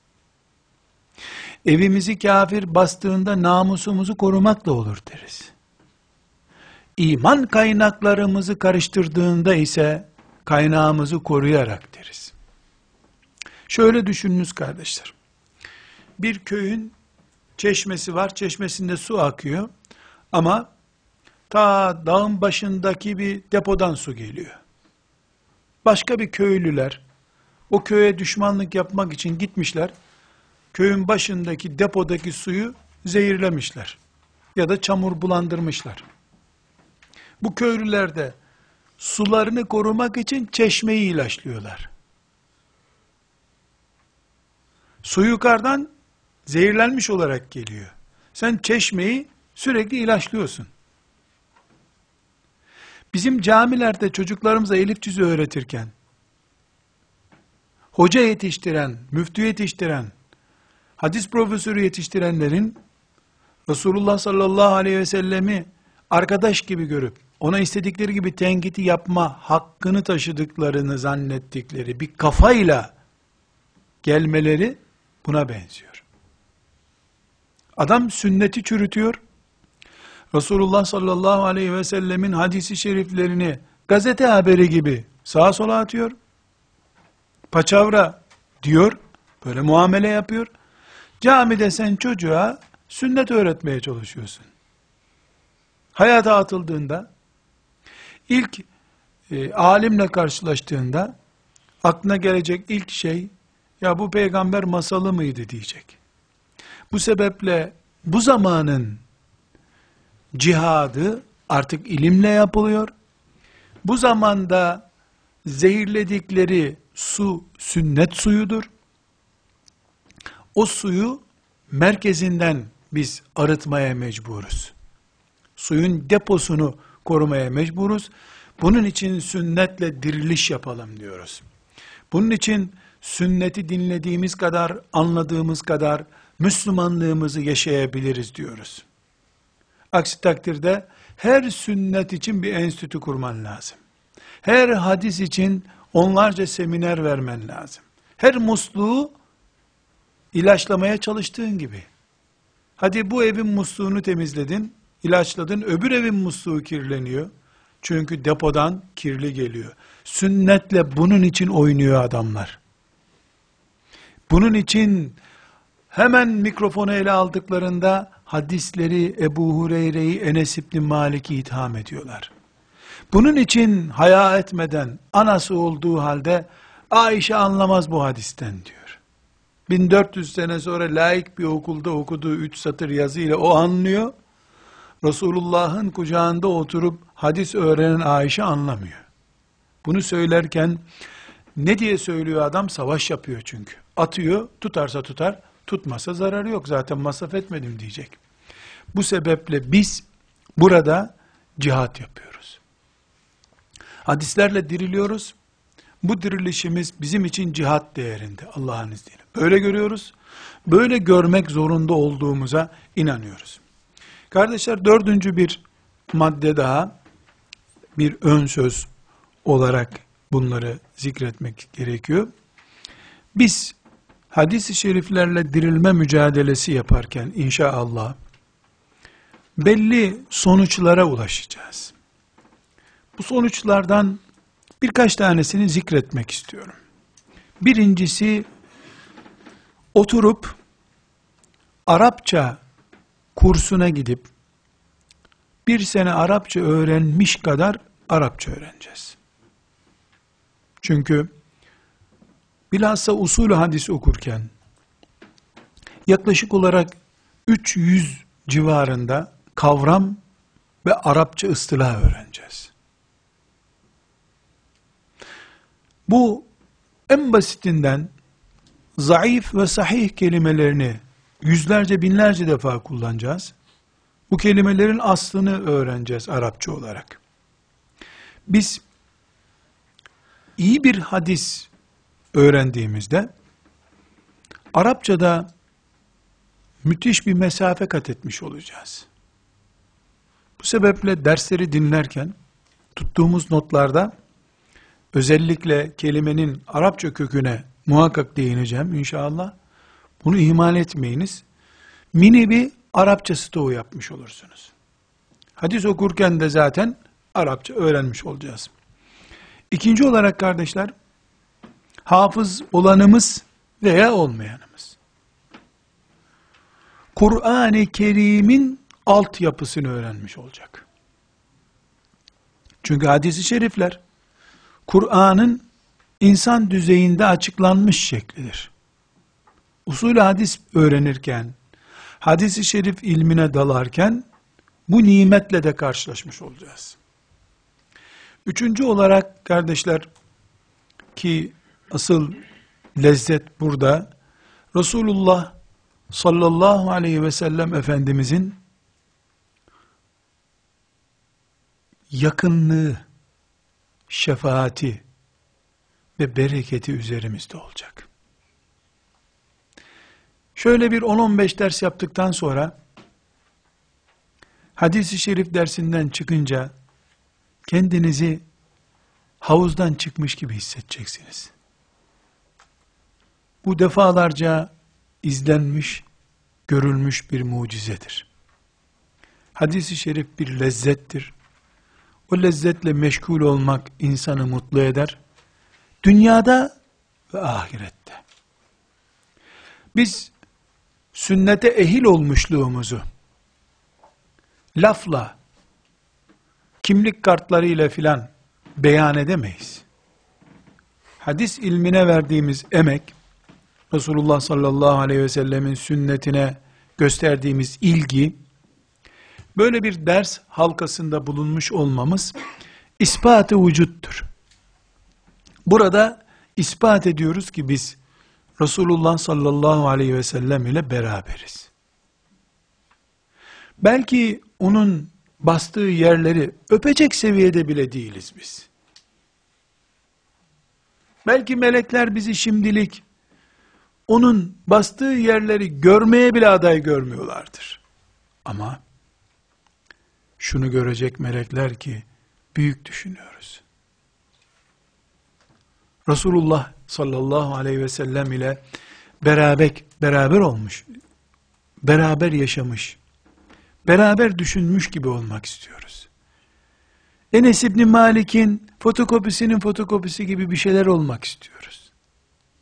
Evimizi kafir bastığında namusumuzu korumakla olur deriz. İman kaynaklarımızı karıştırdığında ise kaynağımızı koruyarak. Şöyle düşününüz kardeşler. Bir köyün çeşmesi var, çeşmesinde su akıyor ama ta dağın başındaki bir depodan su geliyor. Başka bir köylüler o köye düşmanlık yapmak için gitmişler. Köyün başındaki depodaki suyu zehirlemişler. Ya da çamur bulandırmışlar. Bu köylüler de sularını korumak için çeşmeyi ilaçlıyorlar. Su yukarıdan zehirlenmiş olarak geliyor. Sen çeşmeyi sürekli ilaçlıyorsun. Bizim camilerde çocuklarımıza elif cüzü öğretirken, hoca yetiştiren, müftü yetiştiren, hadis profesörü yetiştirenlerin Resulullah sallallahu aleyhi ve sellemi arkadaş gibi görüp ona istedikleri gibi tenkiti yapma hakkını taşıdıklarını zannettikleri bir kafayla gelmeleri buna benziyor. Adam sünneti çürütüyor. Resulullah sallallahu aleyhi ve sellemin hadisi şeriflerini gazete haberi gibi sağa sola atıyor. Paçavra diyor. Böyle muamele yapıyor. Camide sen çocuğa sünnet öğretmeye çalışıyorsun. Hayata atıldığında ilk e, alimle karşılaştığında aklına gelecek ilk şey ya bu peygamber masalı mıydı diyecek. Bu sebeple bu zamanın cihadı artık ilimle yapılıyor. Bu zamanda zehirledikleri su sünnet suyudur. O suyu merkezinden biz arıtmaya mecburuz. Suyun deposunu korumaya mecburuz. Bunun için sünnetle diriliş yapalım diyoruz. Bunun için sünneti dinlediğimiz kadar, anladığımız kadar Müslümanlığımızı yaşayabiliriz diyoruz. Aksi takdirde her sünnet için bir enstitü kurman lazım. Her hadis için onlarca seminer vermen lazım. Her musluğu ilaçlamaya çalıştığın gibi. Hadi bu evin musluğunu temizledin, ilaçladın, öbür evin musluğu kirleniyor. Çünkü depodan kirli geliyor. Sünnetle bunun için oynuyor adamlar. Bunun için hemen mikrofonu ele aldıklarında hadisleri Ebu Hureyre'yi Enes İbni Malik'i itham ediyorlar. Bunun için haya etmeden anası olduğu halde Ayşe anlamaz bu hadisten diyor. 1400 sene sonra laik bir okulda okuduğu üç satır yazıyla o anlıyor. Resulullah'ın kucağında oturup hadis öğrenen Ayşe anlamıyor. Bunu söylerken ne diye söylüyor adam? Savaş yapıyor çünkü. Atıyor, tutarsa tutar, tutmasa zararı yok. Zaten masraf etmedim diyecek. Bu sebeple biz burada cihat yapıyoruz. Hadislerle diriliyoruz. Bu dirilişimiz bizim için cihat değerinde Allah'ın izniyle. Böyle görüyoruz. Böyle görmek zorunda olduğumuza inanıyoruz. Kardeşler dördüncü bir madde daha bir ön söz olarak bunları zikretmek gerekiyor. Biz hadis-i şeriflerle dirilme mücadelesi yaparken inşallah belli sonuçlara ulaşacağız. Bu sonuçlardan birkaç tanesini zikretmek istiyorum. Birincisi oturup Arapça kursuna gidip bir sene Arapça öğrenmiş kadar Arapça öğreneceğiz. Çünkü bilhassa usulü hadis okurken yaklaşık olarak 300 civarında kavram ve Arapça ıstılah öğreneceğiz. Bu en basitinden zayıf ve sahih kelimelerini yüzlerce binlerce defa kullanacağız. Bu kelimelerin aslını öğreneceğiz Arapça olarak. Biz iyi bir hadis öğrendiğimizde Arapçada müthiş bir mesafe kat etmiş olacağız. Bu sebeple dersleri dinlerken tuttuğumuz notlarda özellikle kelimenin Arapça köküne muhakkak değineceğim inşallah. Bunu ihmal etmeyiniz. Mini bir Arapça stoğu yapmış olursunuz. Hadis okurken de zaten Arapça öğrenmiş olacağız. İkinci olarak kardeşler, hafız olanımız veya olmayanımız. Kur'an-ı Kerim'in altyapısını öğrenmiş olacak. Çünkü hadisi şerifler, Kur'an'ın insan düzeyinde açıklanmış şeklidir. Usul hadis öğrenirken, hadisi şerif ilmine dalarken, bu nimetle de karşılaşmış olacağız. Üçüncü olarak kardeşler, ki asıl lezzet burada, Resulullah sallallahu aleyhi ve sellem Efendimizin yakınlığı, şefaati ve bereketi üzerimizde olacak. Şöyle bir 10-15 ders yaptıktan sonra hadisi şerif dersinden çıkınca kendinizi havuzdan çıkmış gibi hissedeceksiniz. Bu defalarca izlenmiş, görülmüş bir mucizedir. Hadis-i şerif bir lezzettir. O lezzetle meşgul olmak insanı mutlu eder. Dünyada ve ahirette. Biz sünnete ehil olmuşluğumuzu lafla, kimlik kartlarıyla filan beyan edemeyiz. Hadis ilmine verdiğimiz emek, Resulullah sallallahu aleyhi ve sellemin sünnetine gösterdiğimiz ilgi, böyle bir ders halkasında bulunmuş olmamız, ispatı vücuttur. Burada ispat ediyoruz ki biz, Resulullah sallallahu aleyhi ve sellem ile beraberiz. Belki onun bastığı yerleri öpecek seviyede bile değiliz biz. Belki melekler bizi şimdilik onun bastığı yerleri görmeye bile aday görmüyorlardır. Ama şunu görecek melekler ki büyük düşünüyoruz. Resulullah sallallahu aleyhi ve sellem ile beraber beraber olmuş, beraber yaşamış, beraber düşünmüş gibi olmak istiyoruz. Enes İbni Malik'in fotokopisinin fotokopisi gibi bir şeyler olmak istiyoruz.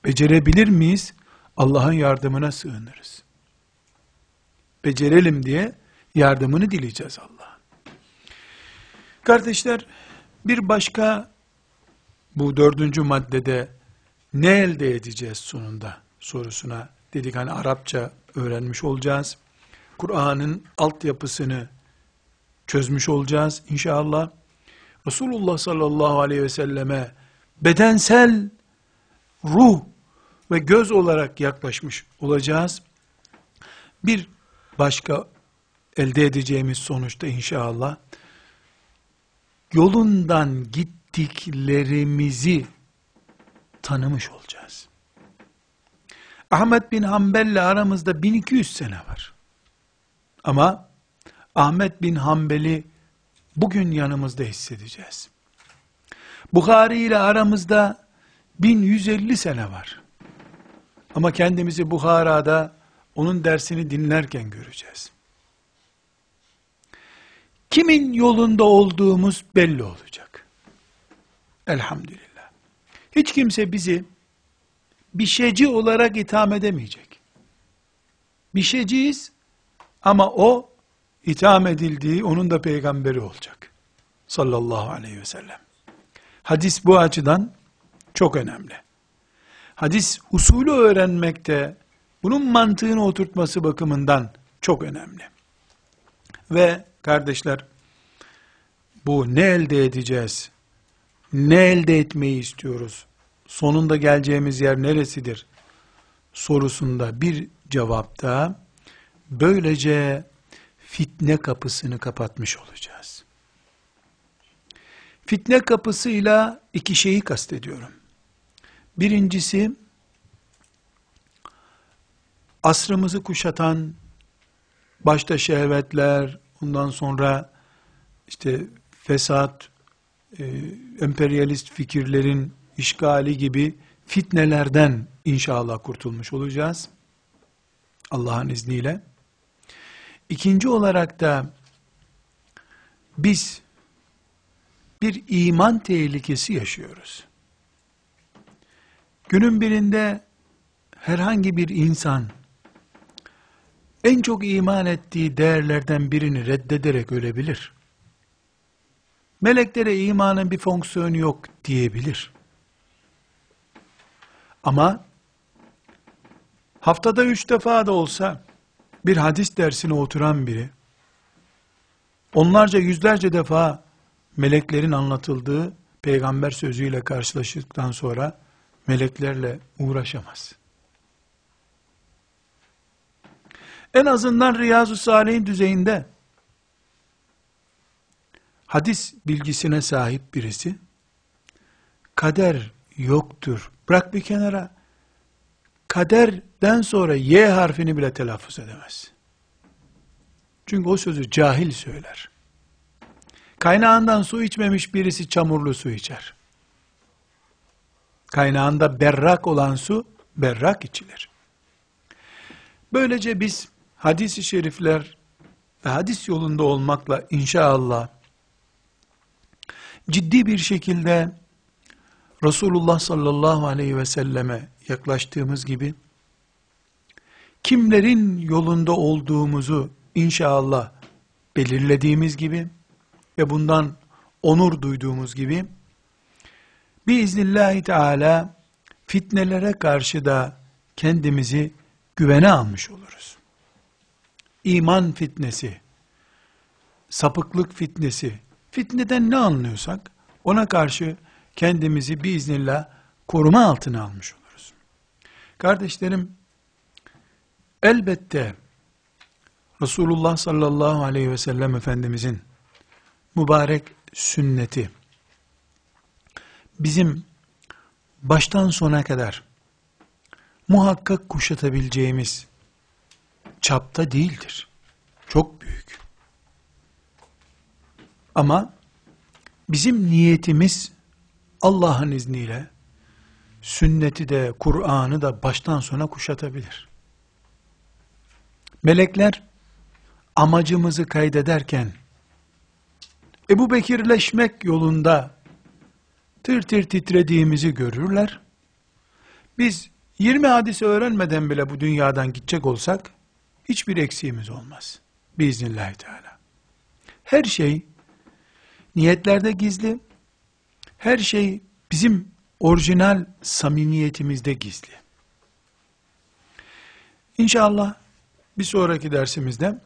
Becerebilir miyiz? Allah'ın yardımına sığınırız. Becerelim diye yardımını dileyeceğiz Allah. Kardeşler, bir başka bu dördüncü maddede ne elde edeceğiz sonunda sorusuna dedik hani Arapça öğrenmiş olacağız. Kur'an'ın altyapısını çözmüş olacağız inşallah. Resulullah sallallahu aleyhi ve selleme bedensel ruh ve göz olarak yaklaşmış olacağız. Bir başka elde edeceğimiz sonuçta inşallah yolundan gittiklerimizi tanımış olacağız. Ahmet bin Hanbel ile aramızda 1200 sene var. Ama Ahmet bin Hanbel'i bugün yanımızda hissedeceğiz. Bukhari ile aramızda 1150 sene var. Ama kendimizi Buhara'da onun dersini dinlerken göreceğiz. Kimin yolunda olduğumuz belli olacak. Elhamdülillah. Hiç kimse bizi bir şeyci olarak itham edemeyecek. Bir şeyciyiz ama o itham edildiği onun da peygamberi olacak. Sallallahu aleyhi ve sellem. Hadis bu açıdan çok önemli. Hadis usulü öğrenmekte bunun mantığını oturtması bakımından çok önemli. Ve kardeşler bu ne elde edeceğiz? Ne elde etmeyi istiyoruz? Sonunda geleceğimiz yer neresidir? sorusunda bir cevapta böylece fitne kapısını kapatmış olacağız. Fitne kapısıyla iki şeyi kastediyorum. Birincisi, asrımızı kuşatan, başta şehvetler, ondan sonra işte fesat, e, emperyalist fikirlerin işgali gibi fitnelerden inşallah kurtulmuş olacağız. Allah'ın izniyle. İkinci olarak da biz bir iman tehlikesi yaşıyoruz. Günün birinde herhangi bir insan en çok iman ettiği değerlerden birini reddederek ölebilir. Meleklere imanın bir fonksiyonu yok diyebilir. Ama haftada üç defa da olsa bir hadis dersine oturan biri, onlarca yüzlerce defa meleklerin anlatıldığı peygamber sözüyle karşılaştıktan sonra meleklerle uğraşamaz. En azından Riyazu Salih'in düzeyinde hadis bilgisine sahip birisi kader yoktur. Bırak bir kenara. Kaderden sonra Y harfini bile telaffuz edemez. Çünkü o sözü cahil söyler. Kaynağından su içmemiş birisi çamurlu su içer. Kaynağında berrak olan su berrak içilir. Böylece biz hadis-i şerifler ve hadis yolunda olmakla inşallah ciddi bir şekilde Resulullah sallallahu aleyhi ve selleme yaklaştığımız gibi kimlerin yolunda olduğumuzu inşallah belirlediğimiz gibi ve bundan onur duyduğumuz gibi biiznillahü teala fitnelere karşı da kendimizi güvene almış oluruz. İman fitnesi, sapıklık fitnesi, fitneden ne anlıyorsak ona karşı kendimizi biiznillah koruma altına almış oluruz. Kardeşlerim, elbette Resulullah sallallahu aleyhi ve sellem Efendimizin mübarek sünneti bizim baştan sona kadar muhakkak kuşatabileceğimiz çapta değildir. Çok büyük. Ama bizim niyetimiz Allah'ın izniyle sünneti de Kur'an'ı da baştan sona kuşatabilir. Melekler amacımızı kaydederken Ebu Bekirleşmek yolunda tır tır titrediğimizi görürler. Biz 20 hadis öğrenmeden bile bu dünyadan gidecek olsak hiçbir eksiğimiz olmaz. Biiznillahü Teala. Her şey niyetlerde gizli. Her şey bizim orijinal samimiyetimizde gizli. İnşallah bir sonraki dersimizde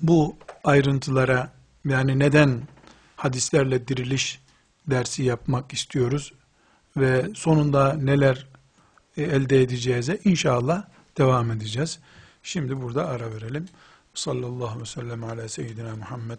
bu ayrıntılara yani neden hadislerle diriliş dersi yapmak istiyoruz ve sonunda neler e, elde edeceğize inşallah devam edeceğiz. Şimdi burada ara verelim. Sallallahu aleyhi ve sellem ala seyyidina Muhammed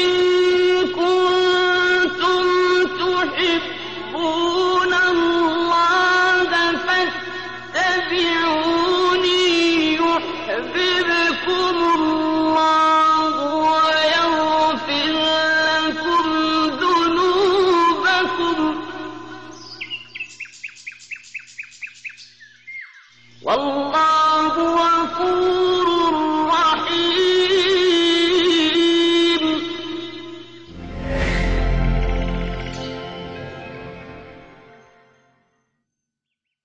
والله